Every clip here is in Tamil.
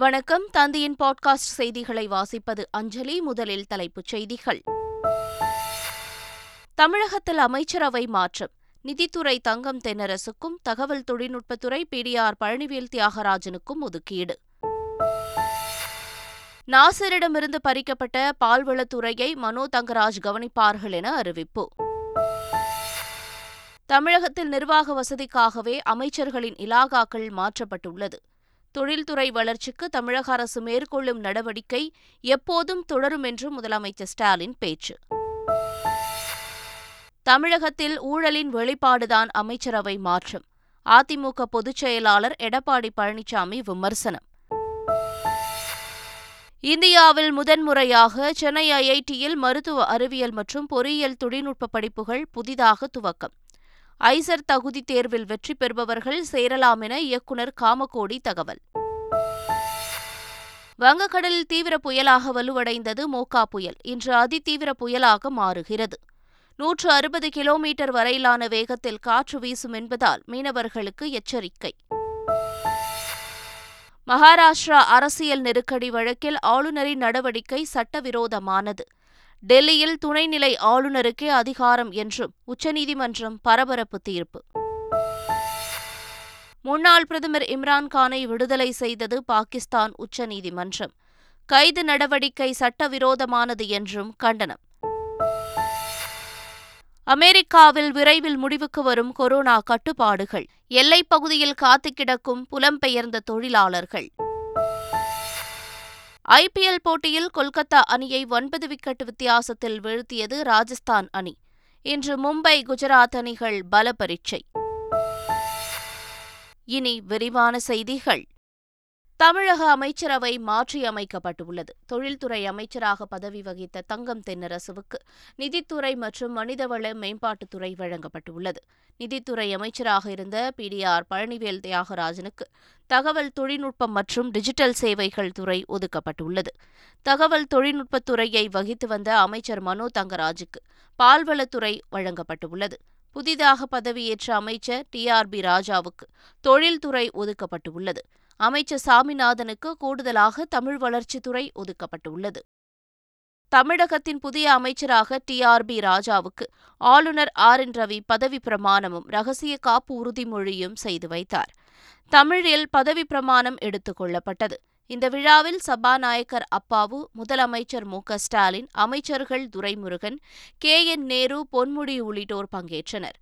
வணக்கம். தந்தியின் பாட்காஸ்ட் செய்திகளை வாசிப்பது அஞ்சலி. முதலில் தலைப்புச் செய்திகள். தமிழகத்தில் அமைச்சரவை மாற்றம். நிதித்துறை தங்கம் தென்னரசுக்கும் தகவல் தொழில்நுட்பத்துறை பிடிஆர் பழனிவேல் தியாகராஜனுக்கும் ஒதுக்கீடு. நாசரிடமிருந்து பறிக்கப்பட்ட பால்வளத்துறையை மனோ தங்கராஜ் கவனிப்பார்கள் என அறிவிப்பு. தமிழகத்தில் நிர்வாக வசதிக்காகவே அமைச்சர்களின் இலாகாக்கள் மாற்றப்பட்டுள்ளது. தொழில்துறை வளர்ச்சிக்கு தமிழக அரசு மேற்கொள்ளும் நடவடிக்கை எப்போதும் தொடரும் என்று முதலமைச்சர் ஸ்டாலின் பேச்சு. தமிழகத்தில் ஊழலின் வெளிப்பாடுதான் அமைச்சரவை மாற்றம். அதிமுக பொதுச் செயலாளர் எடப்பாடி பழனிசாமி விமர்சனம். இந்தியாவில் முதன்முறையாக சென்னை ஐஐடியில் மருத்துவ அறிவியல் மற்றும் பொறியியல் தொழில்நுட்ப படிப்புகள் புதிதாக துவக்கம். ஐசர் தகுதி தேர்வில் வெற்றி பெறுபவர்கள் சேரலாம் என இயக்குநர் காமகோடி தகவல். வங்கக்கடலில் தீவிர புயலாக வலுவடைந்தது மோகா புயல். இன்று அதிதீவிர புயலாக மாறுகிறது. நூற்று அறுபது கிலோமீட்டர் வரையிலான வேகத்தில் காற்று வீசும் என்பதால் மீனவர்களுக்கு எச்சரிக்கை. மகாராஷ்டிரா அரசியல் நெருக்கடி வழக்கில் ஆளுநரின் நடவடிக்கை சட்டவிரோதமானது. டெல்லியில் துணைநிலை ஆளுநருக்கே அதிகாரம் என்றும் உச்சநீதிமன்றம் பரபரப்பு தீர்ப்பு. முன்னாள் பிரதமர் இம்ரான்கானை விடுதலை செய்தது பாகிஸ்தான் உச்சநீதிமன்றம். கைது நடவடிக்கை சட்டவிரோதமானது என்றும் கண்டனம். அமெரிக்காவில் விரைவில் முடிவுக்கு வரும் கொரோனா கட்டுப்பாடுகள். எல்லைப் பகுதியில் காத்து கிடக்கும் புலம்பெயர்ந்த தொழிலாளர்கள். ஐபிஎல் போட்டியில் கொல்கத்தா அணியை ஒன்பது விக்கெட் வித்தியாசத்தில் வீழ்த்தியது ராஜஸ்தான் அணி. இன்று மும்பை குஜராத் அணிகள் பல பரீட்சை இனி விரிவான செய்திகள். தமிழக அமைச்சரவை மாற்றியமைக்கப்பட்டுள்ளது. தொழில்துறை அமைச்சராக பதவி வகித்த தங்கம் தென்னரசுவுக்கு நிதித்துறை மற்றும் மனிதவள மேம்பாட்டுத்துறை வழங்கப்பட்டுள்ளது. நிதித்துறை அமைச்சராக இருந்த பிடிஆர் பழனிவேல் தியாகராஜனுக்கு தகவல் தொழில்நுட்பம் மற்றும் டிஜிட்டல் சேவைகள் துறை ஒதுக்கப்பட்டுள்ளது. தகவல் தொழில்நுட்பத்துறையை வகித்து வந்த அமைச்சர் மனோ தங்கராஜுக்கு பால்வளத்துறை வழங்கப்பட்டுள்ளது. புதிதாக பதவியேற்ற அமைச்சர் டி. ஆர். பி. ராஜாவுக்கு தொழில்துறை ஒதுக்கப்பட்டுள்ளது. அமைச்சர் சாமிநாதனுக்கு கூடுதலாக தமிழ் வளர்ச்சித்துறை ஒதுக்கப்பட்டுள்ளது. தமிழகத்தின் புதிய அமைச்சராக டி. ஆர். பி. ராஜாவுக்கு ஆளுநர் ஆர். என். ரவி பதவி பிரமாணமும் ரகசிய காப்பு உறுதிமொழியும் செய்து வைத்தார். தமிழில் பதவி பிரமாணம் எடுத்துக் கொள்ளப்பட்டது. இந்த விழாவில் சபாநாயகர் அப்பாவு முதலமைச்சர் மு. க. ஸ்டாலின் அமைச்சர்கள் துரைமுருகன் கே. என். நேரு பொன்முடி உள்ளிட்டோர் பங்கேற்றனர்.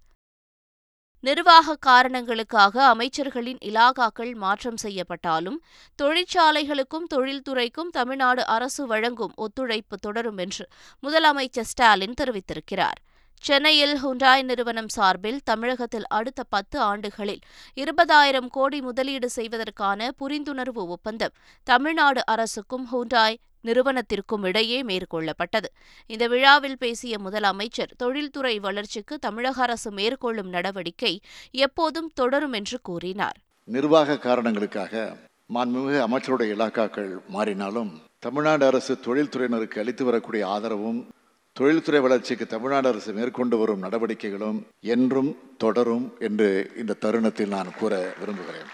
நிர்வாக காரணங்களுக்காக அமைச்சர்களின் இலாகாக்கள் மாற்றம் செய்யப்பட்டாலும் தொழிற்சாலைகளுக்கும் தொழில்துறைக்கும் தமிழ்நாடு அரசு வழங்கும் ஒத்துழைப்பு தொடரும் என்று முதலமைச்சர் ஸ்டாலின் தெரிவித்திருக்கிறார். சென்னையில் ஹுண்டாய் நிறுவனம் சார்பில் தமிழகத்தில் அடுத்த பத்து ஆண்டுகளில் இருபதாயிரம் கோடி முதலீடு செய்வதற்கான புரிந்துணர்வு ஒப்பந்தம் தமிழ்நாடு அரசுக்கும் ஹுண்டாய் நிறுவனத்திற்கும் இடையே மேற்கொள்ளப்பட்டது. இந்த விழாவில் பேசிய முதலமைச்சர் தொழில்துறை வளர்ச்சிக்கு தமிழக அரசு மேற்கொள்ளும் நடவடிக்கை எப்போதும் தொடரும் என்று கூறினார். நிர்வாக காரணங்களுக்காக மாண்புமிகு அமைச்சருடைய இலாக்காக்கள் மாறினாலும் தமிழ்நாடு அரசு தொழில்துறையினருக்கு அளித்து வரக்கூடிய ஆதரவும் தொழில்துறை வளர்ச்சிக்கு தமிழ்நாடு அரசு மேற்கொண்டு வரும் நடவடிக்கைகளும் என்றும் தொடரும் என்று இந்த தருணத்தில் நான் கூற விரும்புகிறேன்.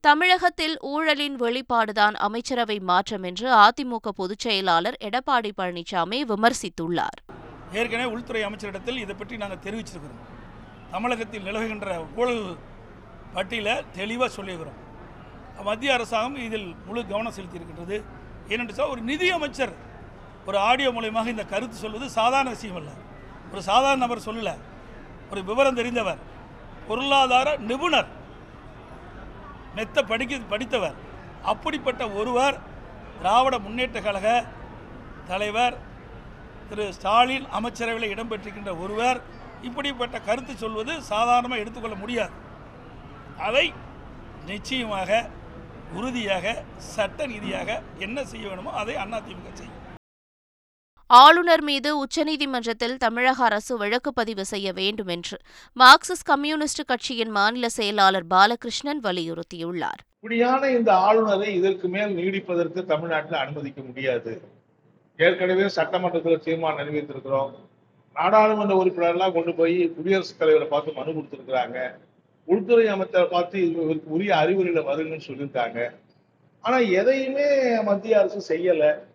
தமிழகத்தில் ஊழலின் வெளிப்பாடுதான் அமைச்சரவை மாற்றம் என்று அதிமுக பொதுச் செயலாளர் எடப்பாடி பழனிசாமி விமர்சித்துள்ளார். ஏற்கனவே உள்துறை அமைச்சரிடத்தில் இதை பற்றி நாங்கள் தெரிவிச்சிருக்கிறோம். தமிழகத்தில் நிலவுகின்ற ஊழல் பட்டியலை தெளிவாக சொல்லியிருக்கிறோம். மத்திய அரசாங்கம் இதில் முழு கவனம் செலுத்தியிருக்கின்றது. ஏனென்று சொன்னால் ஒரு நிதி அமைச்சர் ஒரு ஆடியோ மூலயமாக இந்த கருத்து சொல்வது சாதாரண விஷயம் அல்ல. ஒரு சாதாரண நபர் சொல்லலை. ஒரு விவரம் தெரிந்தவர் பொருளாதார நிபுணர் மெத்த படிக்க படித்தவர். அப்படிப்பட்ட ஒருவர் திராவிட முன்னேற்ற கழக தலைவர் திரு ஸ்டாலின் அமைச்சரவையில் இடம்பெற்றிருக்கின்ற ஒருவர் இப்படிப்பட்ட கருத்து சொல்வது சாதாரணமாக எடுத்துக்கொள்ள முடியாது. அதை நிச்சயமாக உறுதியாக சட்ட ரீதியாக என்ன செய்ய வேணுமோ அதை அதிமுக செய்யும். ஆளுநர் மீது உச்சநீதிமன்றத்தில் தமிழக அரசு வழக்கு பதிவு செய்ய வேண்டும் என்று மார்க்சிஸ்ட் கம்யூனிஸ்ட் கட்சியின் மாநில செயலாளர் பாலகிருஷ்ணன் வலியுறுத்தியுள்ளார். இப்படியான இந்த ஆளுநரை இதற்கு மேல் நீடிப்பதற்கு தமிழ்நாட்டில் அனுமதிக்க முடியாது. ஏற்கனவே சட்டமன்றத்தில் தீர்மானம் நிறைவேற்றிருக்கிறோம். நாடாளுமன்ற உறுப்பினர்லாம் கொண்டு போய் குடியரசுத் தலைவரை பார்த்து மனு கொடுத்துருக்குறாங்க. உள்துறை அமைச்சரை பார்த்து இவருக்கு உரிய அறிவுரையில் வருங்கன்னு சொல்லியிருக்காங்க. ஆனா எதையுமே மத்திய அரசு செய்யல.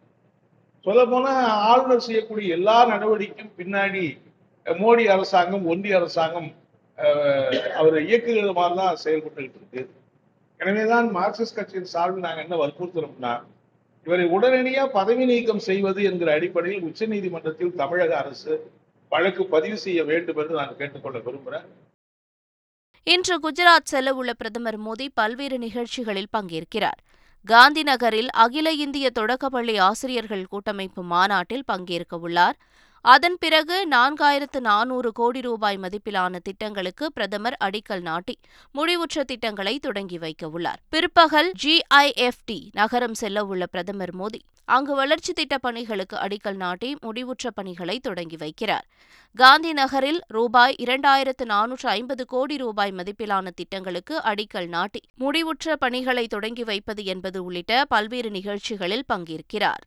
சொல்ல போனா ஆளுநர் செய்யக்கூடிய எல்லா நடவடிக்கையும் பின்னாடி மோடி அரசாங்கம் ஒன்றிய அரசாங்கம் அவரை அவர் இயக்குகிற மாதிரி தான் செயல்பட்டுக்கிட்டு இருக்கு. எனவேதான் மார்க்சிஸ்ட் கட்சியின் சார்பில் நாங்க என்ன வற்புறுத்துறோம்னா இவரை உடனடியா பதவி நீக்கம் செய்வது என்கிற அடிப்படையில் உச்ச நீதிமன்றத்தில் தமிழக அரசு வழக்கு பதிவு செய்ய வேண்டும் என்று நான் கேட்டுக்கொள்ள விரும்புகிறேன் இன்று குஜராத் செல்ல உள்ள பிரதமர் மோடி பல்வேறு நிகழ்ச்சிகளில் பங்கேற்கிறார். காந்திநகரில் அகில இந்திய தொடக்கப்பள்ளி ஆசிரியர்கள் கூட்டமைப்பு மாநாட்டில் பங்கேற்க உள்ளார் அதன் பிறகு நான்காயிரத்து நானூறு கோடி ரூபாய் மதிப்பிலான திட்டங்களுக்கு பிரதமர் அடிக்கல் நாட்டி முடிவுற்ற திட்டங்களை தொடங்கி வைக்க உள்ளார். பிற்பகல் ஜிஐஎஃப்டி நகரம் செல்ல உள்ள பிரதமர் மோடி அங்கு வளர்ச்சி திட்ட பணிகளுக்கு அடிக்கல் நாட்டி முடிவுற்ற பணிகளை தொடங்கி வைக்கிறார். காந்தி நகரில் ரூபாய் இரண்டாயிரத்து நானூற்று ஐம்பது கோடி ரூபாய் மதிப்பிலான திட்டங்களுக்கு அடிக்கல் நாட்டி முடிவுற்ற பணிகளை தொடங்கி வைப்பது என்பது உள்ளிட்ட பல்வேறு நிகழ்ச்சிகளில் பங்கேற்கிறார்.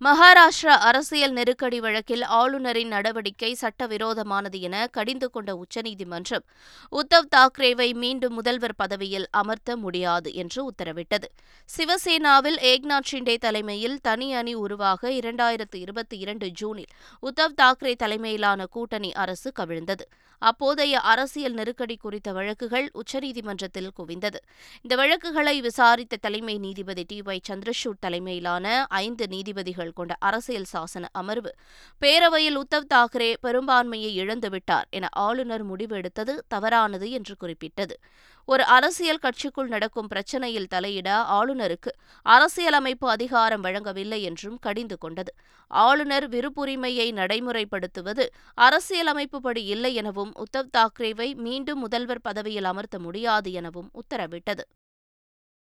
மகாராஷ்டிரா அரசியல் நெருக்கடி வழக்கில் ஆளுநரின் நடவடிக்கை சட்டவிரோதமானது என கடிந்து கொண்ட உச்சநீதிமன்றம் உத்தவ் தாக்கரேவை மீண்டும் முதல்வர் பதவியில் அமர்த்த முடியாது என்று உத்தரவிட்டது. சிவசேனாவில் ஏக்நாத் ஷிண்டே தலைமையில் தனி அணி உருவாக இரண்டாயிரத்து இருபத்தி இரண்டு ஜூனில் உத்தவ் தாக்கரே தலைமையிலான கூட்டணி அரசு கவிழ்ந்தது. அப்போதைய அரசியல் நெருக்கடி குறித்த வழக்குகள் உச்சநீதிமன்றத்தில் குவிந்தது. இந்த வழக்குகளை விசாரித்த தலைமை நீதிபதி டி ஒய் சந்திரசூட் தலைமையிலான ஐந்து நீதிபதிகள் கொண்ட அரசியல் சாசன அமர்வு. பேரவையில் உத்தவ் தாக்கரே பெரும்பான்மையை இழந்துவிட்டார் என ஆளுநர் முடிவு எடுத்தது தவறானது என்று குறிப்பிட்டது. ஒரு அரசியல் கட்சிக்குள் நடக்கும் பிரச்சனையில் தலையிட ஆளுநருக்கு அரசியலமைப்பு அதிகாரம் வழங்கவில்லை என்றும் கடிந்து கொண்டது. ஆளுநர் விருப்புரிமையை நடைமுறைப்படுத்துவது அரசியலமைப்புப்படி இல்லை எனவும் உத்தவ் தாக்கரேவை மீண்டும் முதல்வர் பதவியில் அமர்த்த முடியாது எனவும் உத்தரவிட்டது.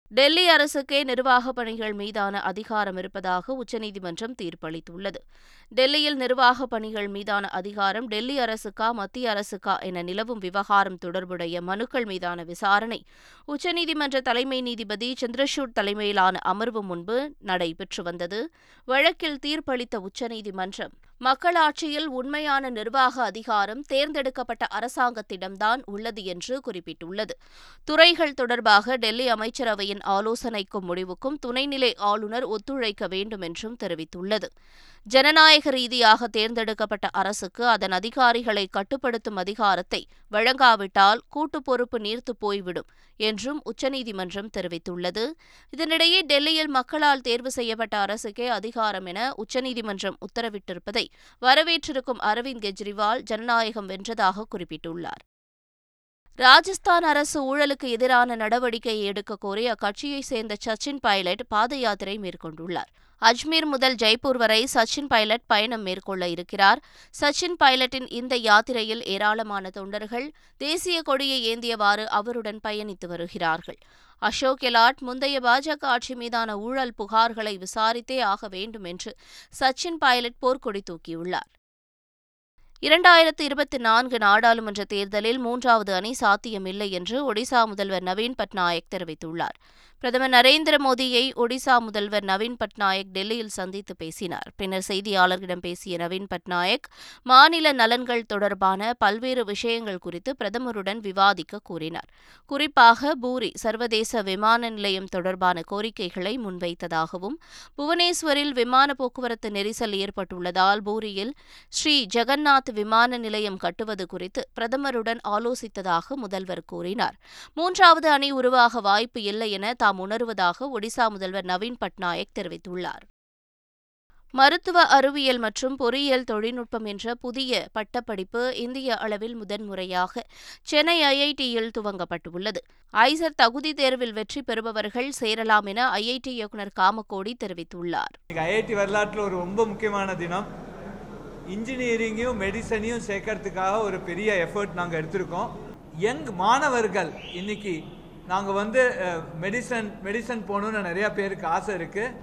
டெல்லி அரசுக்கே நிர்வாகப் பணிகள் மீதான அதிகாரம் இருப்பதாக உச்சநீதிமன்றம் தீர்ப்பளித்துள்ளது. டெல்லியில் நிர்வாகப் பணிகள் மீதான அதிகாரம் டெல்லி அரசுக்கா மத்திய அரசுக்கா என நிலவும் விவகாரம் தொடர்புடைய மனுக்கள் மீதான விசாரணை. உச்சநீதிமன்ற தலைமை நீதிபதி சந்திரசூட் தலைமையிலான அமர்வு முன்பு நடைபெற்று வந்தது. வழக்கில் தீர்ப்பளித்த உச்சநீதிமன்றம் மக்களாட்சியில் உண்மையான நிர்வாக அதிகாரம் தேர்ந்தெடுக்கப்பட்ட அரசாங்கத்திடம்தான் உள்ளது என்று குறிப்பிட்டுள்ளது. துறைகள் தொடர்பாக டெல்லி அமைச்சரவையின் ஆலோசனைக்கும் முடிவுக்கும் துணைநிலை ஆளுநர் ஒத்துழைக்க வேண்டும் என்றும் தெரிவித்துள்ளது. ஜனநாயக ரீதியாக தேர்ந்தெடுக்கப்பட்ட அரசுக்கு அதன் அதிகாரிகளை கட்டுப்படுத்தும் அதிகாரத்தை வழங்காவிட்டால் கூட்டு பொறுப்பு நீர்த்துப் போய்விடும். என்றும் உச்சநீதிமன்றம் தெரிவித்துள்ளது. இதனிடையே டெல்லியில் மக்களால் தேர்வு செய்யப்பட்ட அரசுக்கே அதிகாரம் என உச்சநீதிமன்றம் உத்தரவிட்டிருப்பதை வரவேற்றிருக்கும் அரவிந்த் கெஜ்ரிவால் ஜனநாயகம் வென்றதாக குறிப்பிட்டுள்ளார். ராஜஸ்தான் அரசு ஊழலுக்கு எதிரான நடவடிக்கையை எடுக்க கோரி அக்கட்சியைச் சேர்ந்த சச்சின் பைலட் பாத யாத்திரை மேற்கொண்டுள்ளார். அஜ்மீர் முதல் ஜெய்ப்பூர் வரை சச்சின் பைலட் பயணம் மேற்கொள்ள இருக்கிறார். சச்சின் பைலட்டின் இந்த யாத்திரையில் ஏராளமான தொண்டர்கள் தேசிய கொடியை ஏந்தியவாறு அவருடன் பயணித்து வருகிறார்கள். அசோக் கெலாட் முந்தைய பாஜக ஆட்சி மீதான ஊழல் புகார்களை விசாரித்தே ஆக வேண்டும் என்று சச்சின் பைலட் போர்க்கொடி தூக்கியுள்ளார். இரண்டாயிரத்து இருபத்தி நான்கு நாடாளுமன்ற தேர்தலில் மூன்றாவது அணி சாத்தியமில்லை என்று ஒடிசா முதல்வர் நவீன் பட்நாயக் தெரிவித்துள்ளார். பிரதமர் நரேந்திர மோடியை ஒடிசா முதல்வர் நவீன் பட்நாயக் டெல்லியில் சந்தித்து பேசினார். பின்னர் செய்தியாளர்களிடம் பேசிய நவீன் பட்நாயக் மாநில நலன்கள் தொடர்பான பல்வேறு விஷயங்கள் குறித்து பிரதமருடன் விவாதிக்க கூறினார். குறிப்பாக பூரி சர்வதேச விமான நிலையம் தொடர்பான கோரிக்கைகளை முன்வைத்ததாகவும் புவனேஸ்வரில் விமான போக்குவரத்து நெரிசல் ஏற்பட்டுள்ளதால் பூரியில் ஸ்ரீ ஜெகநாத் விமான நிலையம் கட்டுவது குறித்து பிரதமருடன் ஆலோசித்ததாக முதல்வர் கூறினார். மூன்றாவது அணி உருவாக வாய்ப்பு இல்லை என தாம் உணர்வதாக ஒடிசா முதல்வர் நவீன் பட்நாயக் தெரிவித்துள்ளார். மருத்துவ அறிவியல் மற்றும் பொறியியல் தொழில்நுட்பம் என்ற புதிய பட்டப்படிப்பு இந்திய அளவில் முதன்முறையாக சென்னை ஐஐடியில் துவங்கப்பட்டுள்ளது. ஐசர் தகுதி தேர்வில் வெற்றி பெறுபவர்கள் சேரலாம் என ஐஐடி இயக்குநர் காமக்கோடி தெரிவித்துள்ளார். ஐஐடி வரலாற்றில் ஒரு ரொம்ப முக்கியமான தினம். இன்ஜினியரிங்கையும் மெடிசனையும் சேர்க்கறதுக்காக ஒரு பெரிய எஃபர்ட் நாங்கள் எடுத்திருக்கோம். யங் மாணவர்கள் இன்னைக்கு நாங்கள் வந்து மெடிசன் மெடிசன் போகணுன்னு நிறையா பேருக்கு ஆசை இருக்குது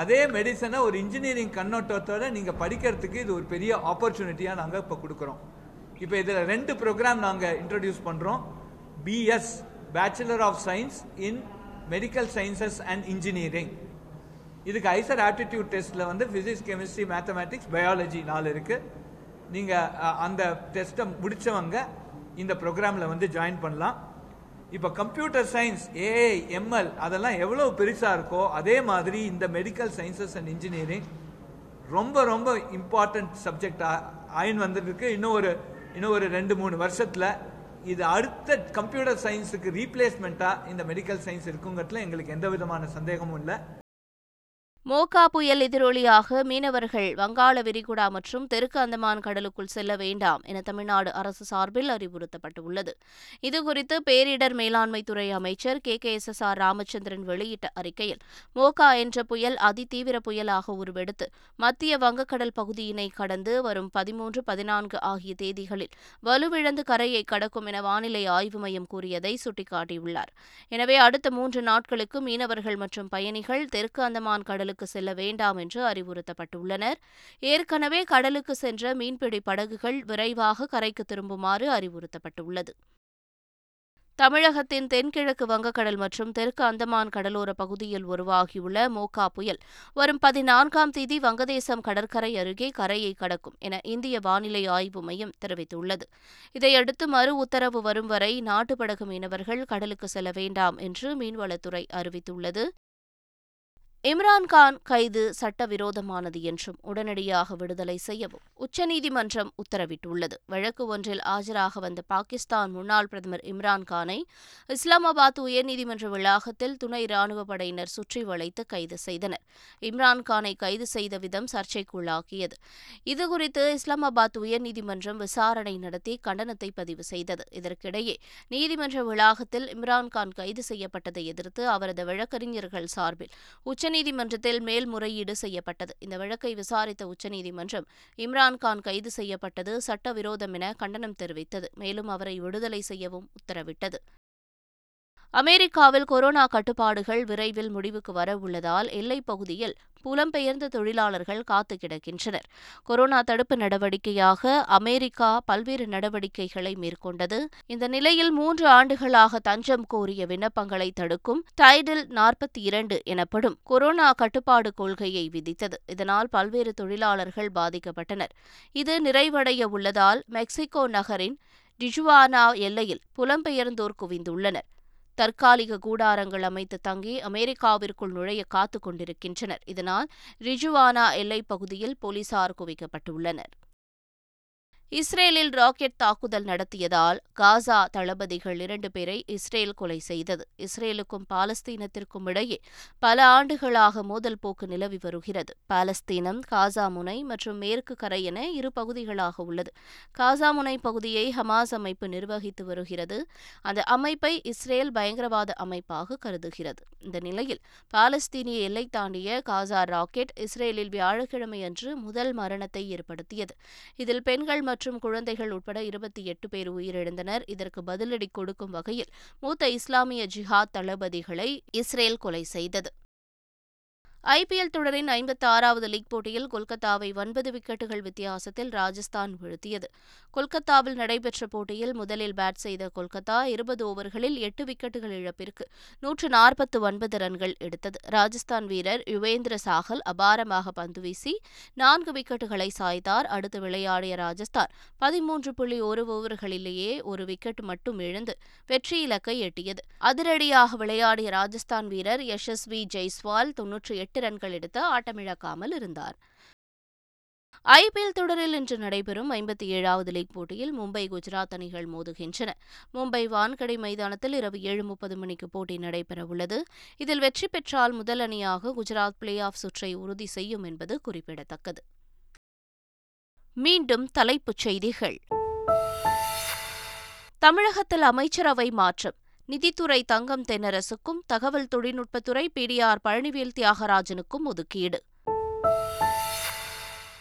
அதே மெடிசனை ஒரு இன்ஜினியரிங் கண்ணோட்டத்தோடு நீங்கள் படிக்கிறதுக்கு இது ஒரு பெரிய ஆப்பர்ச்சுனிட்டியாக நாங்கள் இப்போ கொடுக்குறோம். இப்போ இதில் ரெண்டு ப்ரோக்ராம் நாங்கள் இன்ட்ரடியூஸ் பண்ணுறோம் BS bachelor of science in medical sciences and engineering இதுக்கு ஐசர் ஆப்டிடியூட் டெஸ்ட்டில் வந்து ஃபிசிக்ஸ் கெமிஸ்ட்ரி மேத்தமேட்டிக்ஸ் பயாலஜி நாலு இருக்குது நீங்கள் அந்த டெஸ்ட்டை முடித்தவங்க இந்த ப்ரோக்ராமில் வந்து ஜாயின் பண்ணலாம். இப்போ கம்ப்யூட்டர் சயின்ஸ் ஏஐ எம்எல் அதெல்லாம் எவ்வளோ பெருசாக இருக்கோ அதே மாதிரி இந்த மெடிக்கல் சயின்சஸ் அண்ட் இன்ஜினியரிங் ரொம்ப ரொம்ப இம்பார்ட்டன்ட் சப்ஜெக்டாக ஆயின் வந்துருக்கு. இன்னும் ஒரு இன்னும் ஒரு ரெண்டு மூணு வருஷத்தில் இது அடுத்த கம்ப்யூட்டர் சயின்ஸுக்கு ரீப்ளேஸ்மெண்ட்டாக இந்த மெடிக்கல் சயின்ஸ் இருக்குங்கிறதுல எங்களுக்கு எந்த விதமான சந்தேகமும் இல்லை. மோகா புயல் எதிரொலியாக மீனவர்கள் வங்காள விரிகுடா மற்றும் தெற்கு அந்தமான் கடலுக்குள் செல்ல வேண்டாம் என தமிழ்நாடு அரசு சார்பில் அறிவுறுத்தப்பட்டுள்ளது. இதுகுறித்து பேரிடர் மேலாண்மைத்துறை அமைச்சர் K. K. S. S. R. Ramachandran வெளியிட்ட அறிக்கையில் மோகா என்ற புயல் அதிதீவிர புயலாக உருவெடுத்து மத்திய வங்கக்கடல் பகுதியினை கடந்து வரும் பதிமூன்று பதினான்கு ஆகிய தேதிகளில் வலுவிழந்து கரையை கடக்கும் என வானிலை ஆய்வு மையம் கூறியதை சுட்டிக்காட்டியுள்ளார். எனவே அடுத்த மூன்று நாட்களுக்கு மீனவர்கள் மற்றும் பயணிகள் தெற்கு அந்தமான் கடலுக்கு கடலுக்கு செல்ல வேண்டாம் என்று அறிவுறுத்தப்பட்டுள்ளனர். ஏற்கனவே கடலுக்கு சென்ற மீன்பிடி படகுகள் விரைவாக கரைக்கு திரும்புமாறு அறிவுறுத்தப்பட்டுள்ளது. தமிழகத்தின் தென்கிழக்கு வங்கக்கடல் மற்றும் தெற்கு அந்தமான் கடலோர பகுதியில் உருவாகியுள்ள மோகா புயல் வரும் பதினான்காம் தேதி வங்கதேசம் கடற்கரை அருகே கரையை கடக்கும் என இந்திய வானிலை ஆய்வு மையம் தெரிவித்துள்ளது. இதையடுத்து மறு உத்தரவு வரும் வரை நாட்டுப்படகு மீனவர்கள் கடலுக்கு செல்ல வேண்டாம் என்று மீன்வளத்துறை அறிவித்துள்ளது. இம்ரான்கான் கைது சட்டவிரோதமானது என்றும் உடனடியாக விடுதலை செய்யவும் உச்சநீதிமன்றம் உத்தரவிட்டுள்ளது. வழக்கு ஒன்றில் ஆஜராக வந்த பாகிஸ்தான் முன்னாள் பிரதமர் இம்ரான்கானை இஸ்லாமாபாத் உயர்நீதிமன்ற வளாகத்தில் துணை ராணுவ படையினர் சுற்றி வளைத்து கைது செய்தனர். இம்ரான்கானை கைது செய்த விதம் சர்ச்சைக்குள்ளாக்கியது. இதுகுறித்து இஸ்லாமாபாத் உயர்நீதிமன்றம் விசாரணை நடத்தி கண்டனத்தை பதிவு செய்தது. இதற்கிடையே நீதிமன்ற வளாகத்தில் இம்ரான்கான் கைது செய்யப்பட்டதை எதிர்த்து அவரது வழக்கறிஞர்கள் சார்பில் உச்ச உச்சநீதிமன்றத்தில் மேல்முறையீடு செய்யப்பட்டது. இந்த வழக்கை விசாரித்த உச்சநீதிமன்றம் இம்ரான்கான் கைது செய்யப்பட்டது சட்டவிரோதம் என கண்டனம் தெரிவித்தது. மேலும் அவரை விடுதலை செய்யவும் உத்தரவிட்டது. அமெரிக்காவில் கொரோனா கட்டுப்பாடுகள் விரைவில் முடிவுக்கு வர உள்ளதால் எல்லைப் பகுதியில் புலம்பெயர்ந்த தொழிலாளர்கள் காத்து கிடக்கின்றனர். கொரோனா தடுப்பு நடவடிக்கையாக அமெரிக்கா பல்வேறு நடவடிக்கைகளை மேற்கொண்டது. இந்த நிலையில் மூன்று ஆண்டுகளாக தஞ்சம் கோரிய விண்ணப்பங்களை தடுக்கும் டைடில் நாற்பத்தி இரண்டு எனப்படும் கொரோனா கட்டுப்பாடு கொள்கையை விதித்தது. இதனால் பல்வேறு தொழிலாளர்கள் பாதிக்கப்பட்டனர். இது நிறைவடைய உள்ளதால் மெக்சிகோ நகரின் டிஜுவானா எல்லையில் புலம்பெயர்ந்தோர் குவிந்துள்ளனர். தற்காலிக கூடாரங்கள் அமைத்து தங்கி அமெரிக்காவிற்குள் நுழைய காத்துக் கொண்டிருக்கின்றனர். இதனால் ரிஜுவானா எல்லைப் பகுதியில் போலீசார் குவிக்கப்பட்டுள்ளனர். இஸ்ரேலில் ராக்கெட் தாக்குதல் நடத்தியதால் காசா தளபதிகள் இரண்டு பேரை இஸ்ரேல் கொலை செய்தது. இஸ்ரேலுக்கும் பாலஸ்தீனத்திற்கும் இடையே பல ஆண்டுகளாக மோதல் போக்கு நிலவி வருகிறது. பாலஸ்தீனம் காசா முனை மற்றும் மேற்கு கரை என இரு பகுதிகளாக உள்ளது. காசா முனை பகுதியை ஹமாஸ் அமைப்பு நிர்வகித்து வருகிறது. அந்த அமைப்பை இஸ்ரேல் பயங்கரவாத அமைப்பாக கருதுகிறது. இந்த நிலையில் பாலஸ்தீனிய எல்லை தாண்டிய காசா ராக்கெட் இஸ்ரேலில் வியாழக்கிழமை அன்று முதல் மரணத்தை ஏற்படுத்தியது. இதில் பெண்கள் மற்றும் மற்றும் குழந்தைகள் உட்பட இருபத்தி எட்டு பேர் உயிரிழந்தனர். இதற்கு பதிலடி கொடுக்கும் வகையில் மூத்த இஸ்லாமிய ஜிஹாத் தளபதிகளை இஸ்ரேல் கொலை செய்தது. ஐபிஎல் தொடரின் ஐம்பத்தி ஆறாவது லீக் போட்டியில் கொல்கத்தாவை ஒன்பது விக்கெட்டுகள் வித்தியாசத்தில் ராஜஸ்தான் வீழ்த்தியது. கொல்கத்தாவில் நடைபெற்ற போட்டியில் முதலில் பேட் செய்த கொல்கத்தா இருபது ஓவர்களில் எட்டு விக்கெட்டுகள் இழப்பிற்கு நூற்று நாற்பத்து ஒன்பது ரன்கள் எடுத்தது. ராஜஸ்தான் வீரர் யுவேந்திர சாகல் அபாரமாக பந்து வீசி நான்கு விக்கெட்டுகளை சாய்த்தார். அடுத்து விளையாடிய ராஜஸ்தான் பதிமூன்று புள்ளி ஒரு ஓவர்களிலேயே ஒரு விக்கெட் மட்டும் இழந்து வெற்றி இலக்கை எட்டியது. அதிரடியாக விளையாடிய ராஜஸ்தான் வீரர் யஷஸ்வி ஜெய்ஸ்வால் தொன்னூற்றி எட்டு ரன்கள் எடுத்து ஆட்டமிழக்காமல் இருந்தார். ஐபிஎல் தொடரில் இன்று நடைபெறும் ஐம்பத்தி ஏழாவது லீக் போட்டியில் மும்பை குஜராத் அணிகள் மோதுகின்றன. மும்பை வான்கடை மைதானத்தில் இரவு ஏழு முப்பது மணிக்கு போட்டி நடைபெறவுள்ளது. இதில் வெற்றி பெற்றால் முதல் அணியாக குஜராத் பிளே ஆஃப் சுற்றை உறுதி செய்யும் என்பது குறிப்பிடத்தக்கது. மீண்டும் தலைப்புச் செய்திகள். தமிழகத்தில் அமைச்சரவை மாற்றம். நிதித்துறை தங்கம் தென்னரசுக்கும் தகவல் தொழில்நுட்பத்துறை பிடிஆர் பழனிவேல் தியாகராஜனுக்கும் ஒதுக்கீடு.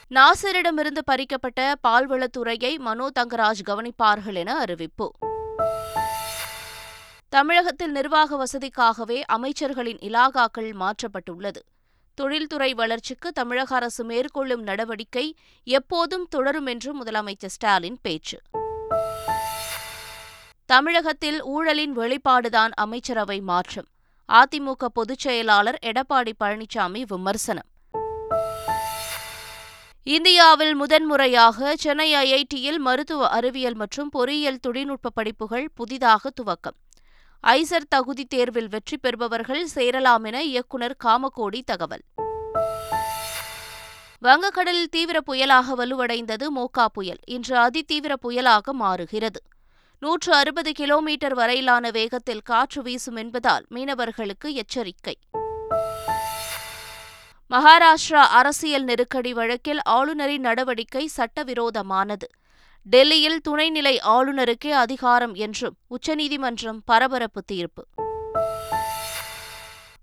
நாசரிடமிருந்து பறிக்கப்பட்ட பால்வளத்துறையை மனோ தங்கராஜ் கவனிப்பார்கள் என அறிவிப்பு. தமிழகத்தில் நிர்வாக வசதிக்காகவே அமைச்சர்களின் இலாகாக்கள் மாற்றப்பட்டுள்ளது. தொழில்துறை வளர்ச்சிக்கு தமிழக அரசு மேற்கொள்ளும் நடவடிக்கை எப்போதும் தொடரும் என்று முதலமைச்சர் ஸ்டாலின் பேச்சு. தமிழகத்தில் ஊழலின் வெளிப்பாடுதான் அமைச்சரவை மாற்றம். அதிமுக பொதுச் செயலாளர் எடப்பாடி பழனிசாமி விமர்சனம். இந்தியாவில் முதன்முறையாக சென்னை ஐஐடியில் மருத்துவ அறிவியல் மற்றும் பொறியியல் தொழில்நுட்ப படிப்புகள் புதிதாக துவக்கம். ஐசர் தகுதி தேர்வில் வெற்றி பெறுபவர்கள் சேரலாம் என இயக்குநர் காமகோடி தகவல். வங்கக்கடலில் தீவிர புயலாக வலுவடைந்தது மோகா புயல். இன்று அதிதீவிர புயலாக மாறுகிறது. நூற்று அறுபது கிலோமீட்டர் வரையிலான வேகத்தில் காற்று வீசும் என்பதால் மீனவர்களுக்கு எச்சரிக்கை. மகாராஷ்டிரா அரசியல் நெருக்கடி வழக்கில் ஆளுநரின் நடவடிக்கை சட்டவிரோதமானது. டெல்லியில் துணைநிலை ஆளுநருக்கே அதிகாரம் என்றும் உச்சநீதிமன்றம் பரபரப்பு தீர்ப்பு.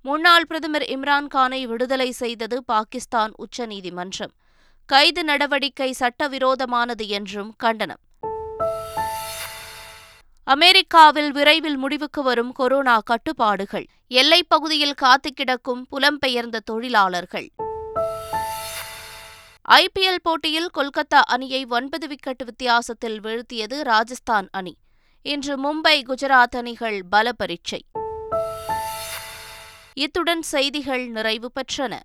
முன்னாள் பிரதமர் இம்ரான்கானை விடுதலை செய்தது பாகிஸ்தான் உச்சநீதிமன்றம். கைது நடவடிக்கை சட்டவிரோதமானது என்றும் கண்டனம். அமெரிக்காவில் விரைவில் முடிவுக்கு வரும் கொரோனா கட்டுப்பாடுகள். எல்லைப் பகுதியில் காத்து கிடக்கும் புலம்பெயர்ந்த தொழிலாளர்கள். ஐபிஎல் போட்டியில் கொல்கத்தா அணியை ஒன்பது விக்கெட் வித்தியாசத்தில் வீழ்த்தியது ராஜஸ்தான் அணி. இன்று மும்பை குஜராத் அணிகள் பல பரீட்சை இத்துடன் செய்திகள் நிறைவு பெற்றன.